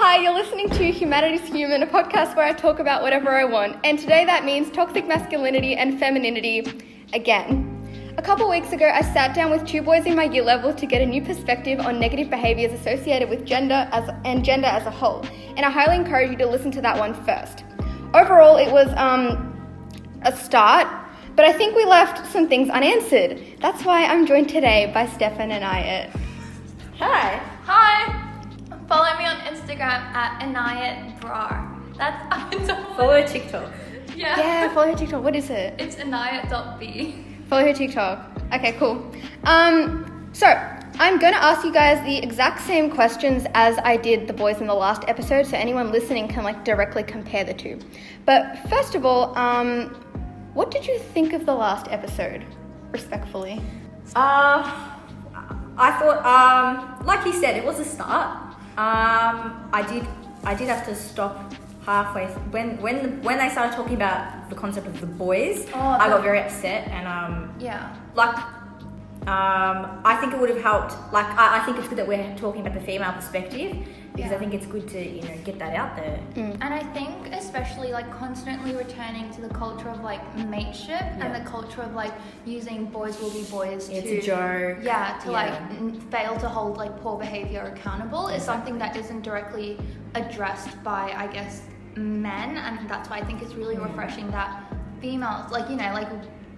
Hi, you're listening to Humanity's Human, a podcast where I talk about whatever I want. And today that means toxic masculinity and femininity again. A couple weeks ago, I sat down with two boys in my year level to get a new perspective on negative behaviours associated with gender as, and gender as a whole. And I highly encourage you to listen to that one first. Overall, it was um, a start, but I think we left some things unanswered. That's why I'm joined today by Steph and Innayat. Hi. Hi. Follow me on Instagram at Innayat Brar. That's Follow her TikTok. Yeah. Yeah, follow her TikTok. What is it? It's innayat.b. Follow her TikTok. Okay, cool. Um, so I'm gonna ask you guys the exact same questions as I did the boys in the last episode, so anyone listening can like directly compare the two. But first of all, um, what did you think of the last episode? Respectfully. Uh, I thought, um, like you said, it was a start. Um, I did, I did have to stop halfway th- when when when they started talking about the concept of the boys. Oh, I got very upset and um, Yeah. like um, I think it would have helped. Like I, I think it's good that we're talking about the female perspective because I think it's good to you know get that out there. And I think especially like constantly returning to the culture of like mateship Yeah. and the culture of like using boys will be boys It's to a joke. yeah to like n- fail to hold like poor behavior accountable is something that isn't directly addressed by I guess men and that's why I think it's really Mm. refreshing that females like you know like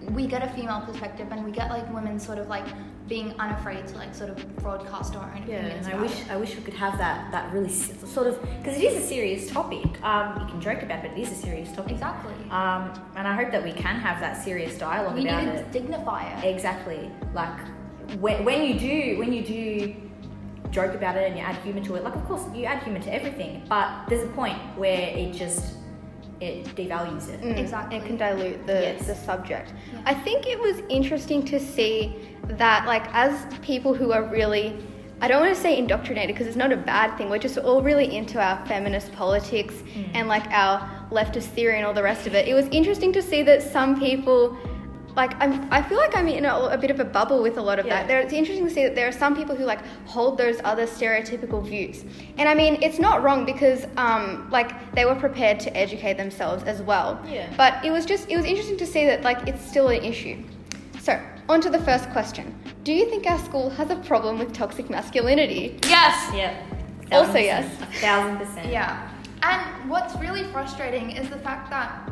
we get a female perspective and we get like women sort of like being unafraid to like sort of broadcast our own Yeah, opinions and I wish it. I wish we could have that that really sort of because it is a serious topic. Um, you can joke about it, but it is a serious topic. exactly Um, and I hope that we can have that serious dialogue we need about to it. dignify it Exactly. Like when, when you do when you do joke about it and you add humour to it, like of course you add humour to everything, but there's a point where it just it devalues it. Mm, Exactly. It can dilute the, Yes. the subject. Yeah. I think it was interesting to see that, like, as people who are really, I don't want to say indoctrinated because it's not a bad thing, we're just all really into our feminist politics and, like, our leftist theory and all the rest of it. It was interesting to see that some people. Like I'm, I feel like I'm in a, a bit of a bubble with a lot of Yeah. that. There, it's interesting to see that there are some people who like hold those other stereotypical views, and I mean it's not wrong because um, like they were prepared to educate themselves as well. Yeah. But it was just it was interesting to see that like it's still an issue. So on to the first question: Do you think our school has a problem with toxic masculinity? yes Yeah. Also Thousand yes. A thousand percent. Yeah. And what's really frustrating is the fact that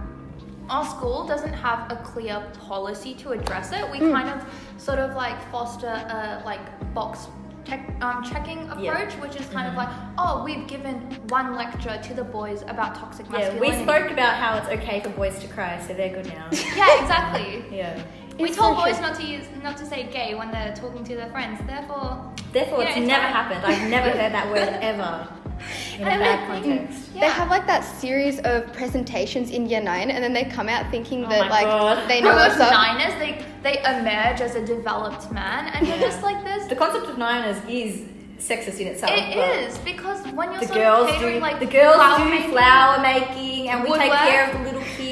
our school doesn't have a clear policy to address it. We Mm. kind of sort of like foster a like box tech, um, checking approach, Yeah. Mm-hmm. which is kind of like, oh, we've given one lecture to the boys about toxic masculinity. Yeah, we spoke about how it's okay for boys to cry, so they're good now. Yeah, exactly. yeah. we It's told so boys true. not to use, not to say gay when they're talking to their friends. Therefore, Therefore, Yeah, it's it's never happened. I've never heard that word ever in a bad I think- context. They have like that series of presentations in year nine, and then they come out thinking Oh that like God. they know those what's up. niners, they they emerge as a developed man, and you're just like this. The concept of Niners is sexist in itself. It is because when you're The sort girls of catering do like the girls flower do making- flower making, and we take care of the little kids, my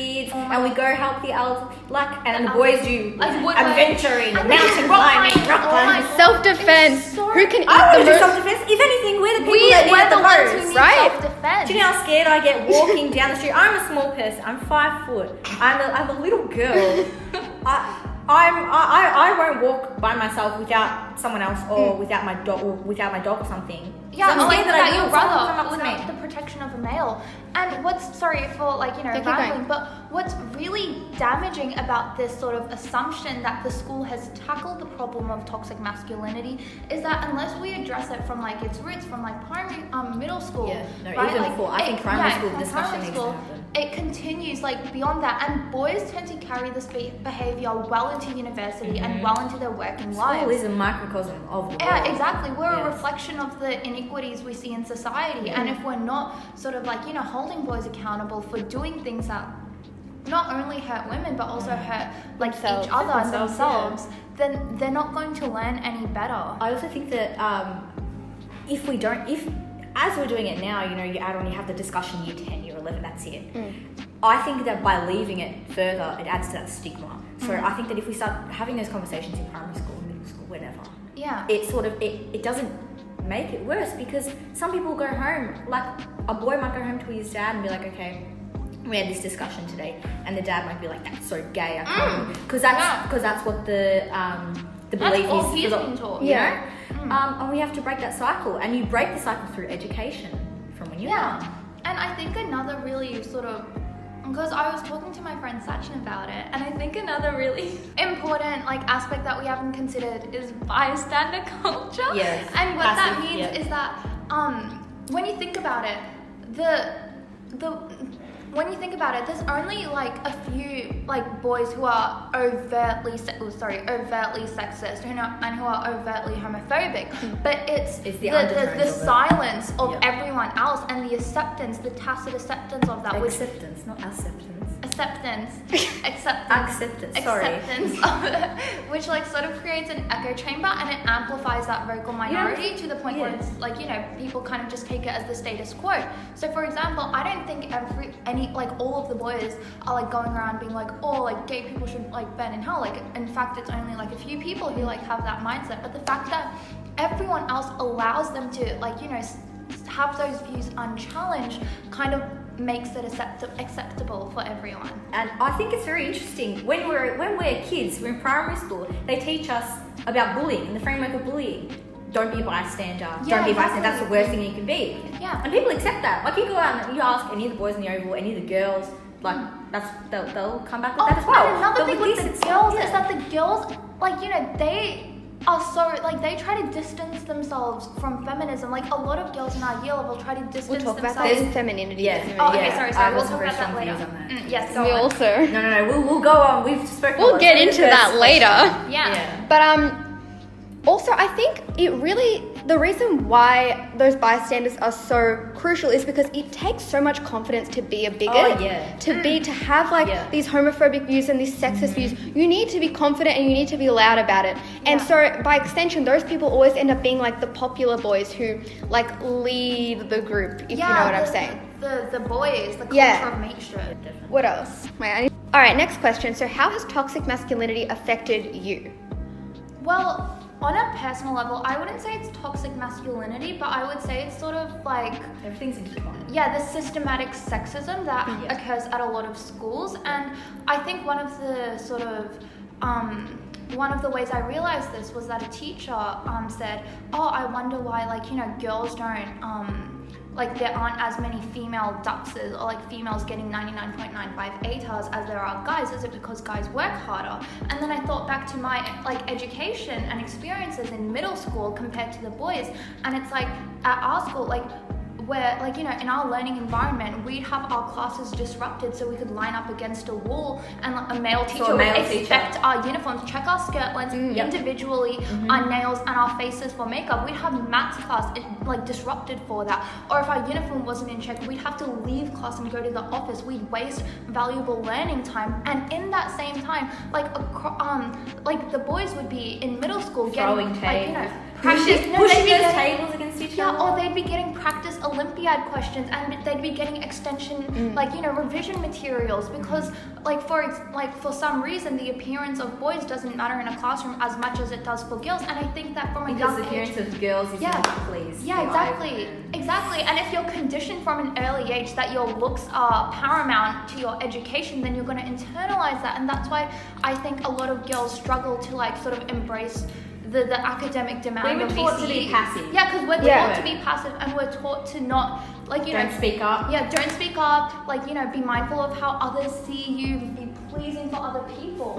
and we go help the elves Like, and the The boys do Like woodwork. adventuring, mountain climbing, rock rock climbing. climbing. Oh my Self defense. So- Who can eat I the want do most? self defense. If anything, we're the people We, that need we're the the ones who most. need Right. self-defense. Do you know how scared I get walking down the street? I'm a small person. I'm five foot. I'm a, I'm a little girl. I, I'm, I, I I won't walk by myself without someone else or hmm. without my dog or without my dog or something. Yeah, So I'm oh, or like scared that I your will, someone will come brother, up without me. the protection of a male. And what's sorry for like you know Yeah, going. rambling, but what's really damaging about this sort of assumption that the school has tackled the problem of toxic masculinity is that unless we address it from like its roots, from like primary, um, middle school, Yeah, no, right? even like, before. I it- think primary yeah, school discussion primary school. It continues like beyond that, and boys tend to carry this be- behavior well into university and well into their working lives. School is a microcosm of the world. Yeah, exactly. We're a reflection of the inequities we see in society. And if we're not sort of like, you know, holding boys accountable for doing things that not only hurt women but also hurt like Themselves. each other and Themselves, themselves, then they're not going to learn any better. I also think that um, if we don't, if as we're doing it now, you know, you add on, you have the discussion year 10, year 11, that's it. I think that by leaving it further, it adds to that stigma. So I think that if we start having those conversations in primary school, middle school, whenever, Yeah. it sort of, it, it doesn't make it worse because some people go home like a boy might go home to his dad and be like, okay. We had this discussion today, and the dad might be like, "That's so gay," I can't," because that's Yeah. because that's what the um, the That's belief all is. he's for been taught. you Yeah. know? Um, and we have to break that cycle, and you break the cycle through education from when you're Yeah, young. and I think another really sort of because I was talking to my friend Sachin about it, and I think another really important like aspect that we haven't considered is bystander culture. Yes, and what that means yeah. is that um, when you think about it, the the when you think about it, there's only like a few like boys who are overtly se- oh, sorry overtly sexist who know, and who are overtly homophobic, hmm. but it's, It's the the, the, the of silence of Yeah. everyone else and the acceptance, the tacit acceptance of that, which Acceptance, not acceptance. Acceptance, acceptance, Acceptance. Sorry. acceptance of which like sort of creates an echo chamber and it amplifies that vocal minority to the point where it's like you know people kind of just take it as the status quo. So for example, I don't think every any like all of the boys are like going around being like oh like gay people should like burn in hell. Like in fact, it's only like a few people who like have that mindset. But the fact that everyone else allows them to like you know have those views unchallenged kind of makes it accept- acceptable for everyone. And I think it's very interesting when we're when we're kids, we're in primary school, they teach us about bullying, in the framework of bullying. Don't be a bystander. Yeah, Don't be a bystander. That's the worst thing you can be. Yeah. And people accept that. Like you go out and you ask any of the boys in the oval, any of the girls, like that's they'll, they'll come back with Oh, that as well. and another But thing with with the girls yeah. is that the girls, like you know, they are so like they try to distance themselves from feminism. Like a lot of girls in our year level try to distance We'll talk about themselves. that in femininity. Yeah. isn't? Oh, okay, Yeah, sorry, I sorry. have We'll talk about that strong later. views on that. Mm, yes, go we on. also. No, no, no. We'll, we'll go on. We've spoken. We'll get into that later. question. Yeah. Yeah. But um, also I think it really the reason why those bystanders are so crucial is because it takes so much confidence to be a bigot. Oh, yeah. To be mm. to have like Yeah. these homophobic views and these sexist views, you need to be confident and you need to be loud about it. And Yeah. so by extension, those people always end up being like the popular boys who like lead the group. If you know what the, I'm saying. The the boys, the culture Yeah. of What else? Wait, All right, next question. So, how has toxic masculinity affected you? Well, on a personal level, I wouldn't say it's toxic masculinity, but I would say it's sort of like Everything's intertwined. yeah, the systematic sexism that Yeah. occurs at a lot of schools, and I think one of the sort of um, one of the ways I realized this was that a teacher um, said, "Oh, I wonder why like you know girls don't." Um, like there aren't as many female duxes or like females getting 99.95 ATARs as there are guys. Is it because guys work harder? And then I thought back to my like education and experiences in middle school compared to the boys, and it's like at our school, like where like you know in our learning environment we'd have our classes disrupted so we could line up against a wall and like, a male teacher a male would teacher. expect our uniforms check our skirt lengths Yep. individually our nails and our faces for makeup we'd have maths class it, like disrupted for that or if our uniform wasn't in check we'd have to leave class and go to the office we'd waste valuable learning time and in that same time like acro- um like the boys would be in middle school getting like you know. Practice Pushing, no, pushing those tables against each yeah, other. or they'd be getting practice Olympiad questions, and they'd be getting extension, mm. like you know, revision materials because, like for like for some reason, the appearance of boys doesn't matter in a classroom as much as it does for girls, and I think that from a because young the appearance age. of girls is Yeah. please. Yeah, exactly, exactly. And if you're conditioned from an early age that your looks are paramount to your education, then you're going to internalize that, and that's why I think a lot of girls struggle to like sort of embrace. The, the academic demand We were taught to be passive. Yeah, because we're Yeah. taught to be passive and we're taught to not like you Don't know speak up. yeah don't speak up like you know be mindful of how others see you be pleasing for other people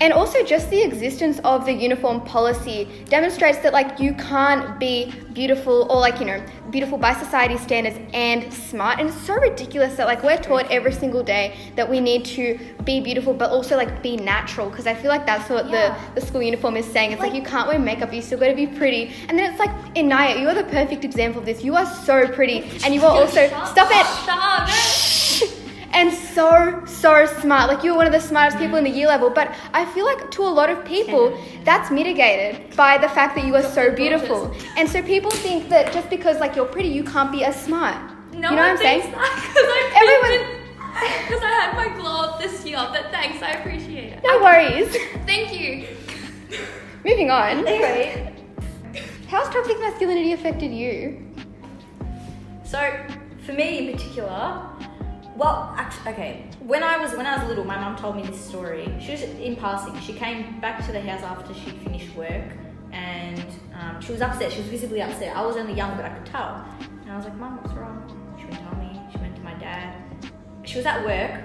And also, just the existence of the uniform policy demonstrates that, like, you can't be beautiful or, like, you know, beautiful by society standards and smart. And it's so ridiculous that, like, we're taught every single day that we need to be beautiful, but also, like, be natural. Because I feel like that's what Yeah. the, the school uniform is saying. It's like, Like- you can't wear makeup, you still gotta be pretty. And then it's like, in Inaya, you are the perfect example of this. You are so pretty, and you are also. Shut Stop it! shut up. And so so smart. Like you were one of the smartest people in the year level but i feel like to a lot of people that's mitigated by the fact that you are so beautiful. and so people think that just because like you're pretty you can't be as smart. No you know what i'm saying? that because I Everyone- because I had my glow up this year but thanks I appreciate it. No worries. Thank you. Moving on. Anyway, How's toxic masculinity affected you? So, for me in particular, well, actually, okay. When I was when I was little, my mum told me this story. She was in passing. She came back to the house after she'd finished work, and um, she was upset. She was visibly upset. I was only young, but I could tell. And I was like, "Mum, what's wrong?" She wouldn't tell me. She went to my dad. She was at work.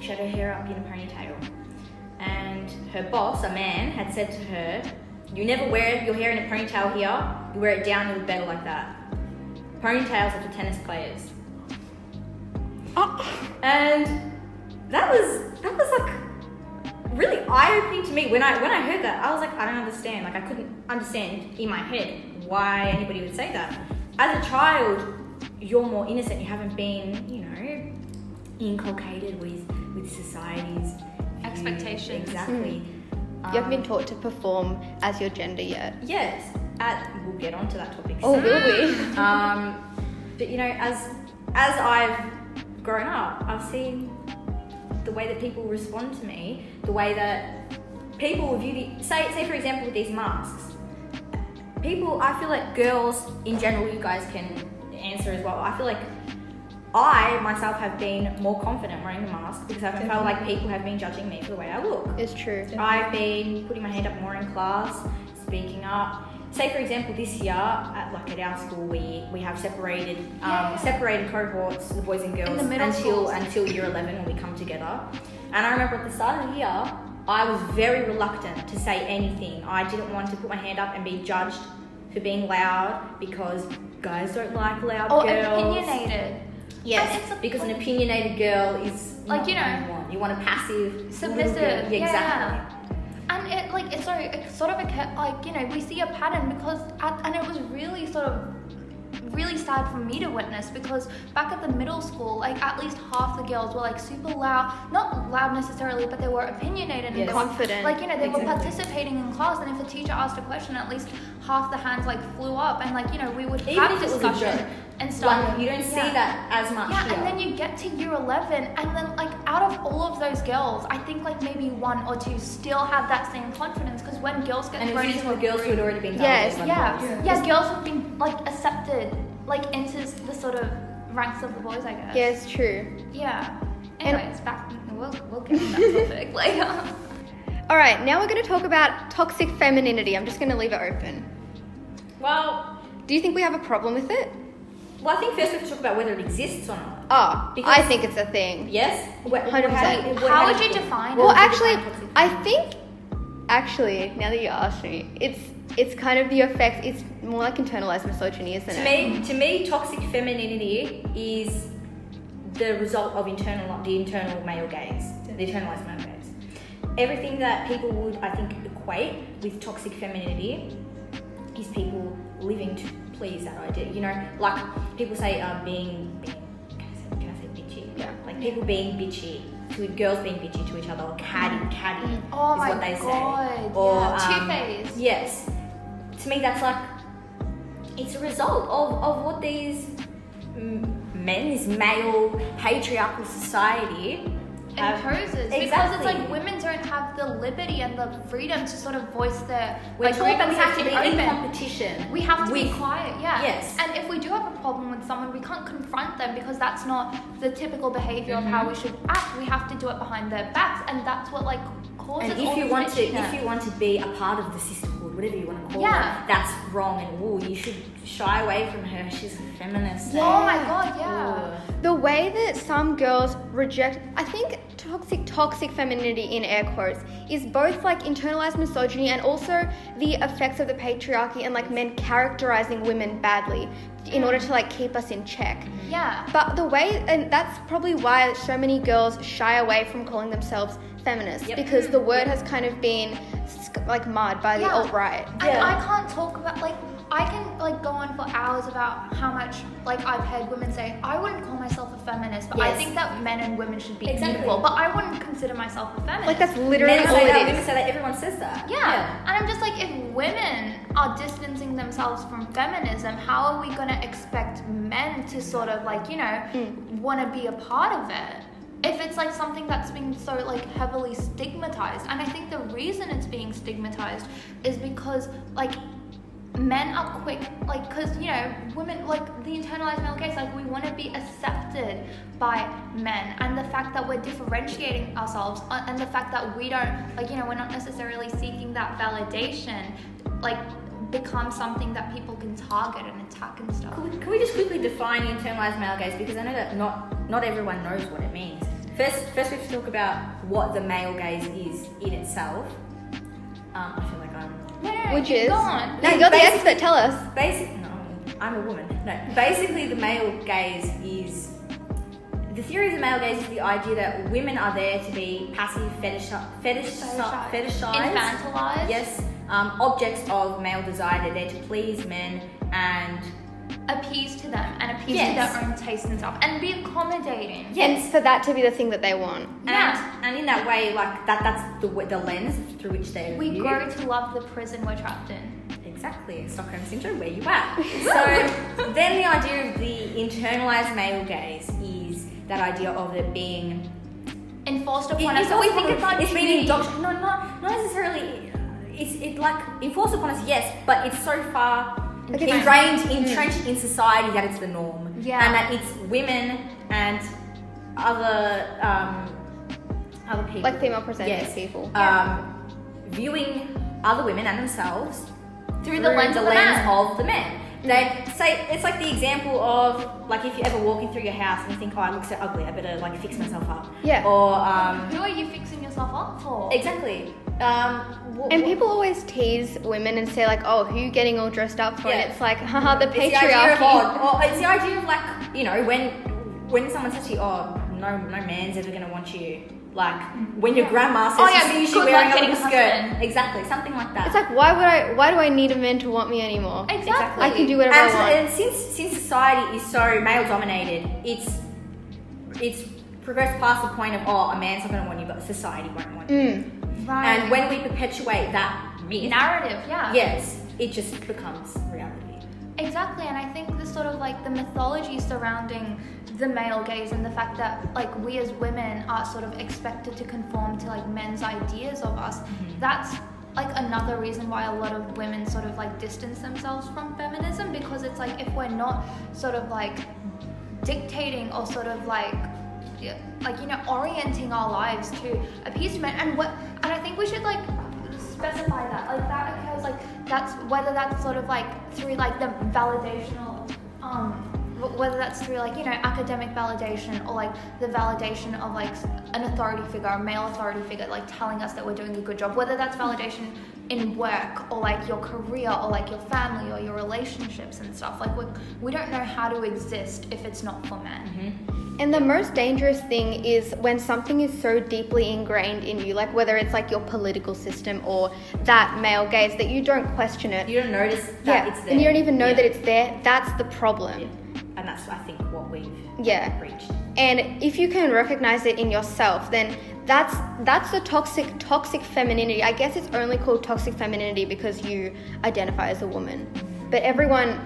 She had her hair up in a ponytail, and her boss, a man, had said to her, "You never wear your hair in a ponytail here. You wear it down. You look better like that." Ponytails are for tennis players. And that was that was like really eye opening to me when I when I heard that. I was like, I don't understand. Like I couldn't understand in my head why anybody would say that. As a child, you're more innocent. You haven't been, you know, inculcated with with society's view. Expectations. Exactly. You haven't been Um, taught to perform as your gender yet. Yes. At, we'll get onto that topic. Oh, will we? Um, but you know, as as I've grown up, I've seen the way that people respond to me, the way that people view the say say for example with these masks. People, I feel like girls in general, you guys can answer as well. I feel like I myself have been more confident wearing the mask because I haven't felt like people have been judging me for the way I look. It's true. I've been putting my hand up more in class, speaking up. Say, for example, this year, at, like at our school, we, we have separated um, Yeah. separated cohorts, the boys and girls, until schools. until year eleven when we come together. And I remember at the start of the year, I was very reluctant to say anything. I didn't want to put my hand up and be judged for being loud because guys don't like loud Or girls. opinionated. Yes, a- because an opinionated girl is Like, you know, you want. You want a passive, submissive, yeah. exactly. And like it's so it's sort of a like you know we see a pattern because at, and it was really sort of really sad for me to witness because back at the middle school like at least half the girls were like super loud not loud necessarily but they were opinionated Yes. were- Confident. like you know they were participating in class and if a teacher asked a question at least half the hands like flew up and like you know we would Even have if it was a discussion and stuff Like, you don't see Yeah. that as much yeah, here. and then you get to year 11, and then, like, out of all of those girls, I think, like, maybe one or two still have that same confidence because when girls get and it was thrown into the a girls who had already been Yes, done. yeah, yeah, girls have been, like, accepted, like, into the sort of ranks of the boys, I guess. Yeah, it's true. Yeah. And- Anyways, back, we'll, we'll get to that topic later. All right, now we're going to talk about toxic femininity. I'm just going to leave it open. Well, Do you think we have a problem with it? well, I think first we have to talk about whether it exists or not. Oh, Because- I think it's a thing. Yes. Wh- wh- 100%. how do How would you define it? Well, actually, define I think, actually, now that you asked me, it's it's kind of the effect. It's more like internalized misogyny, isn't To it? me, to me, toxic femininity is the result of internal the internal male gaze, the internalized male gaze. Everything that people would, I think, equate with toxic femininity is people living to please that idea. You know, like people say, uh, being, being can I say, can I say bitchy? Yeah. Like people being bitchy to girls being bitchy to each other, or catty, catty Oh is what they God, say. Or yeah, um, two-faced. Yes. To me, that's like it's a result of, of what these men, this male patriarchal society have- imposes because it's like women don't have the liberty and the freedom to sort of voice their We're like taught that we have to be in open. competition. We have to be quiet, yeah. Yes. And if we do have a problem with someone, we can't confront them because that's not the typical behavior of how mm-hmm. we should act. We have to do it behind their backs, and that's what like causes And all if you want to, if you want to be a part of the sisterhood, or whatever you want to call Yeah. it, that's wrong and ooh, you should shy away from her. She's a feminist. Oh my god, yeah. Ooh. The way that some girls reject, I think toxic toxic femininity in air quotes is both like internalized misogyny and also the effects of the patriarchy and like men characterizing women badly in order to like keep us in check. Yeah. But the way, and that's probably why so many girls shy away from calling themselves feminists Yep. because the mm. word has kind of been like marred by the Yeah. alt right. And Yeah. I can't talk about like I can like go on for hours about how much like I've heard women say I wouldn't call myself a feminist, but I think that men and women should be Exactly. equal. But I wouldn't consider myself a feminist. Like that's literally Men all say that, it women is. say that, everyone says that. yeah. And I'm just like, if women are distancing themselves from feminism, how are we gonna expect men to sort of like, you know, hmm. want to be a part of it? If it's like something that's been so like heavily stigmatized, and I think the reason it's being stigmatized is because like men are quick, like, because, you know, women, like, the internalized male gaze, like, we want to be accepted by men. And the fact that we're differentiating ourselves, uh, and the fact that we don't, like, you know, we're not necessarily seeking that validation, like, becomes something that people can target and attack and stuff. Can we, can we just quickly define internalized male gaze because I know that not not everyone knows what it means. First, first we have to talk about what the male gaze is in itself. Um, I feel like I'm No, Which is going. no, you're the expert. Tell us. basic. No, I'm a woman. No, basically the male gaze is the theory of the male gaze is the idea that women are there to be passive fetish fetish Fetishized. fetishized. Infantilized. Yes, um, objects of male desire. They're there to please men and appease to them and appease Yes. to their own taste and stuff and be accommodating. Yes. And for that to be the thing that they want. Yeah. And, and in that way, like that, that's the the lens through which they We view. grow to love the prison we're trapped in. Exactly, Stockholm syndrome. Where you at? so then the idea of the internalized male gaze is that idea of it being. Enforced upon it's us. always we think about it's our it's been indoctrinated. No, not not necessarily. It's it like enforced upon us, yes, but it's so far Like ingrained, entrenched in society that it's the norm, Yeah. and that it's women and other um, other people, Like female presenting yes, people. um, viewing other women and themselves Through the lens of the man. of the men. They say it's like the example of like if you're ever walking through your house and you think, oh, I look so ugly, I better like fix myself up. Yeah. Or um, Who are you fixing yourself up for? exactly. Um, wh- And people always tease women and say like, "Oh, who you getting all dressed up for?" Yeah. And it's like, haha, the It's the idea of patriarchy. or it's the idea of like you know when when someone says to you, oh, no, no man's ever gonna want you. Like when your grandma says Oh, yeah, to see you, she good wearing luck a little skirt. husband. Exactly, something like that. It's like, why would I? Why do I need a man to want me anymore? Exactly. I can do whatever and, I want. and since since society is so male dominated, it's it's progressed past the point of oh a man's not going to want you, but society won't want you. Mm. Right. And when we perpetuate that myth, narrative, yeah. yes, it just becomes reality. Exactly, and I think the sort of like the mythology surrounding the male gaze and the fact that like we as women are sort of expected to conform to like men's ideas of us, mm-hmm. that's like another reason why a lot of women sort of like distance themselves from feminism because it's like if we're not sort of like dictating or sort of like like you know orienting our lives to appease to men and what and I think we should like specify that like that occurs like that's whether that's sort of like through like the validational um whether that's through like you know academic validation or like the validation of like an authority figure a male authority figure like telling us that we're doing a good job whether that's validation in work or like your career or like your family or your relationships and stuff. Like we, we don't know how to exist if it's not for men And the most dangerous thing is when something is so deeply ingrained in you, like whether it's like your political system or that male gaze, that you don't question it. You don't notice that yeah, it's there, and you don't even know Yeah. that it's there. That's the problem. Yeah. and that's I think what we've Yeah. reached. And if you can recognize it in yourself, then that's that's the toxic toxic femininity. I guess it's only called toxic femininity because you identify as a woman. But everyone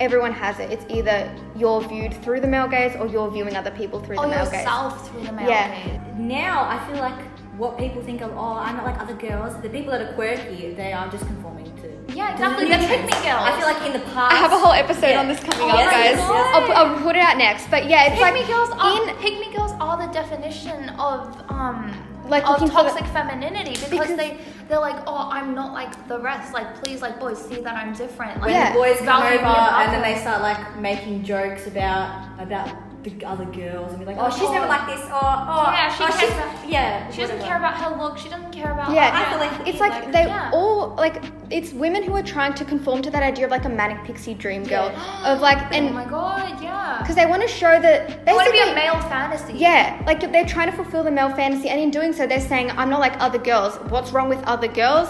everyone has it. It's either you're viewed through the male gaze or you're viewing other people through or the male gaze. yourself through the male Yeah. gaze Now I feel like what people think of, oh, I'm not like other girls. The people that are quirky, they are just conforming to. Yeah, exactly, the pick-me girls. I feel like in the past. I have a whole episode Yeah. on this coming Oh up, guys. I'll, I'll put it out next. But yeah, it's Pick-me like girls are in pick-me girls are the definition of um Like of looking for the- toxic femininity because, Because- they they're like oh I'm not like the rest. Like please like boys see that I'm different. Like when Yeah. the boys come over and then they start like making jokes about about the other girls and be like, oh, oh she's Oh. never like this, or oh, Yeah, she oh, cares she's, about- yeah, she doesn't whatever. care about her look she doesn't care about Yeah, I feel like it's like- like they yeah. all like it's women who are trying to conform to that idea of like a manic pixie dream girl of like oh and my god yeah because they want to show that they want to be a male fantasy Yeah, like they're trying to fulfill the male fantasy, and in doing so, they're saying, "I'm not like other girls." What's wrong with other girls?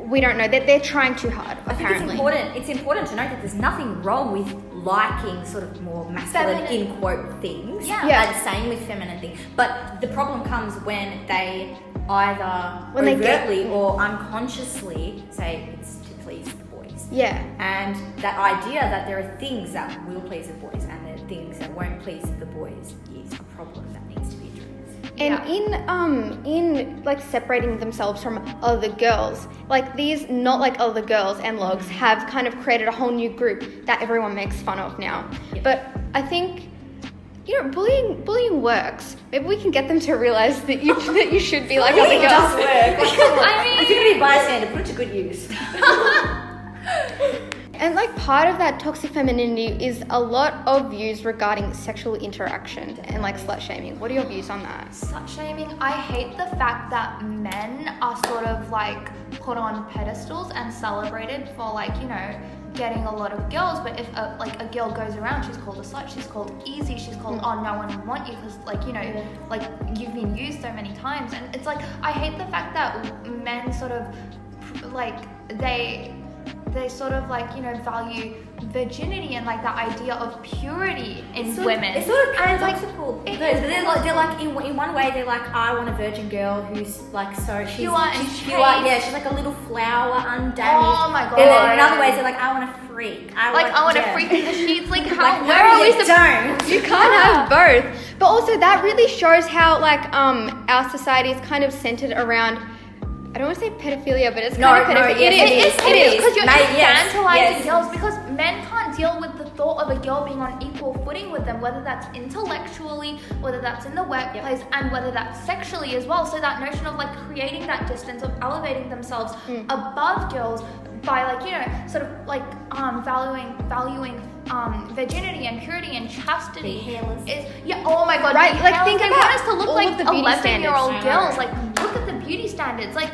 We don't know. They're, they're trying too hard, I think it's important. It's important to note that there's nothing wrong with liking sort of more masculine Feminine. in quote things. Yeah. Yeah. And same with feminine things. But the problem comes when they either When they get- overtly mm. or unconsciously say it's to please the boys. Yeah, And that idea that there are things that will please the boys and there are things that won't please the boys is a problem that And Yeah. in um in like separating themselves from other girls, like these not like other girls and logs have kind of created a whole new group that everyone makes fun of now. But I think you know bullying bullying works. Maybe we can get them to realize that you that you should be like other It does work. I mean- if you're gonna be a bystander, put it to good use. And like part of that toxic femininity is a lot of views regarding sexual interaction and like slut shaming. What are your views on that? Slut shaming. I hate the fact that men are sort of like put on pedestals and celebrated for like you know getting a lot of girls. But if a, like a girl goes around, she's called a slut. She's called easy. She's called mm. oh no one will want you because like you know like you've been used so many times. And it's like I hate the fact that men sort of like they they sort of like you know value virginity and like that idea of purity in It's sort women. Of, it's sort of And it's like, paradoxical. it No, but they're like, they're like in, in one way they're like I want a virgin girl who's like so she's, Pure and she's pure. Yeah, she's like a little flower, undamaged. Oh my god. And then in other ways they're like I want a freak. I like want, I want to yeah. freak in the sheets. Like how? Like, where no, are we you supposed? don't. You can't have both. But also that really shows how like um our society is kind of centered around I don't want to say pedophilia, but it's No, kind of no, pedophilia. yes, it it is. is. It is. because you're Mate, yes, infantilizing yes. girls because men can't deal with the thought of a girl being on equal footing with them, whether that's intellectually, whether that's in the workplace, and whether that's sexually as well. So that notion of like creating that distance of elevating themselves Mm. above girls by like you know sort of like um valuing valuing um virginity and purity and chastity is yeah oh my god Right, like, hairless. think they about want us to look all like the 11 year old standards. I know. girls like look at the beauty standards like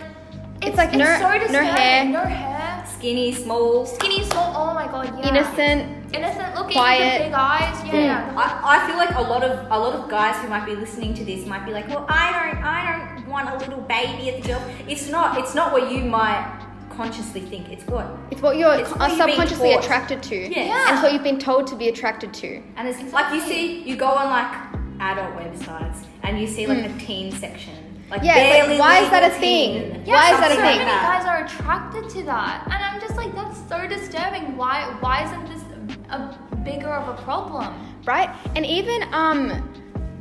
It's like no- so no hair. no hair Skinny, small. skinny small oh my god yeah Innocent. innocent looking quiet. with big eyes yeah, yeah. I, I feel like a lot of a lot of guys who might be listening to this might be like, well, I don't I don't want a little baby at the girl. It's not it's not what you might consciously think. It's what It's what you're It's co- what you've subconsciously attracted to. Yeah. Yeah. And what you've been told to be attracted to. And it's like you see, you go on like adult websites and you see like the mm. teen section. Like. Yeah, like, why is that a thing? Yeah, Why is that a so thing? So many guys are attracted to that, and I'm just like, that's so disturbing. Why? Why isn't this a bigger of a problem? right? And even um,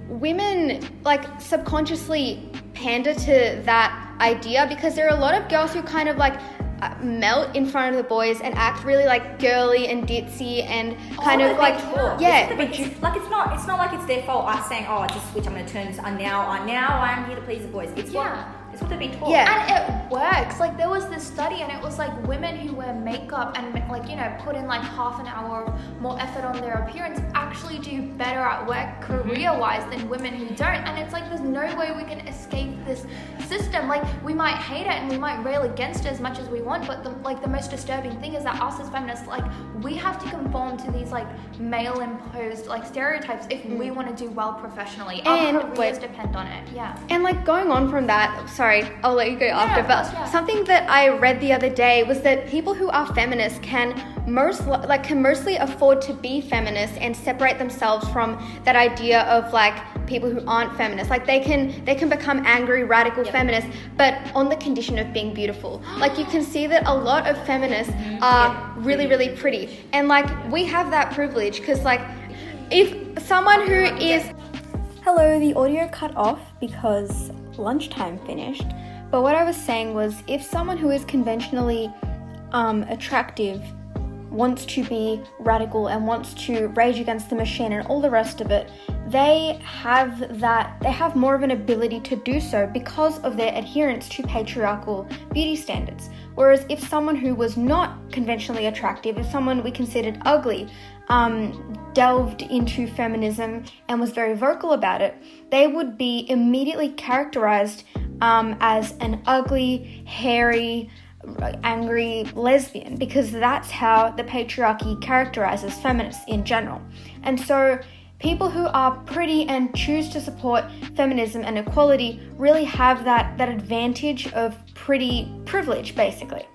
women like subconsciously pander to that idea because there are a lot of girls who kind of like Uh, melt in front of the boys and act really like girly and ditzy and oh, kind Oh, of like they talk. yeah, It's- but you, like it's not it's not like it's their fault. I'm saying, oh, I just switch. I'm gonna turn this. Uh, on uh, now, I now I'm here to please the boys. It's Yeah. what it's what they've been taught. Yeah. And it works. Like there was this study, and it was like women who wear makeup and like you know put in like half an hour more effort on their appearance actually do better at work mm-hmm. career-wise than women who don't. And it's like there's no way we can escape this system. Like we might hate it and we might rail against it as much as we want, but the, like the most disturbing thing is that us as feminists, like we have to conform to these like male-imposed like stereotypes if we mm. want to do well professionally. Our And careers wait. depend on it. Yeah. And like going on from that, sorry, I'll let you go after. of But yeah. something that I read the other day was that people who are feminists can most like can mostly afford to be feminists and separate themselves from that idea of like people who aren't feminists. Like they can they can become angry radical feminists, but on the condition of being beautiful. Like you can see that a lot of feminists Mm-hmm. are really really pretty, and like we have that privilege because like if someone who is Hello, the audio cut off because lunchtime finished. But what I was saying was if someone who is conventionally um, attractive wants to be radical and wants to rage against the machine and all the rest of it, they have that, they have more of an ability to do so because of their adherence to patriarchal beauty standards. Whereas if someone who was not conventionally attractive, if someone we considered ugly, um, delved into feminism and was very vocal about it, they would be immediately characterized um, as an ugly, hairy, angry lesbian because that's how the patriarchy characterizes feminists in general. And so people who are pretty and choose to support feminism and equality really have that, that advantage of pretty privilege basically.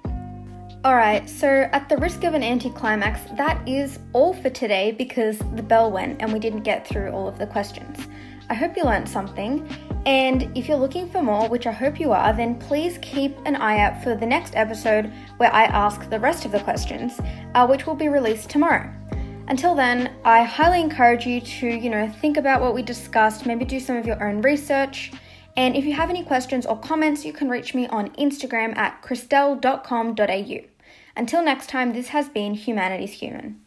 Alright, so at the risk of an anticlimax, that is all for today because the bell went and we didn't get through all of the questions. I hope you learned something, and if you're looking for more, which I hope you are, then please keep an eye out for the next episode where I ask the rest of the questions, uh, which will be released tomorrow. Until then, I highly encourage you to, you know, think about what we discussed, maybe do some of your own research. And if you have any questions or comments, you can reach me on Instagram at christelle.com.au. Until next time, this has been Humanities Human.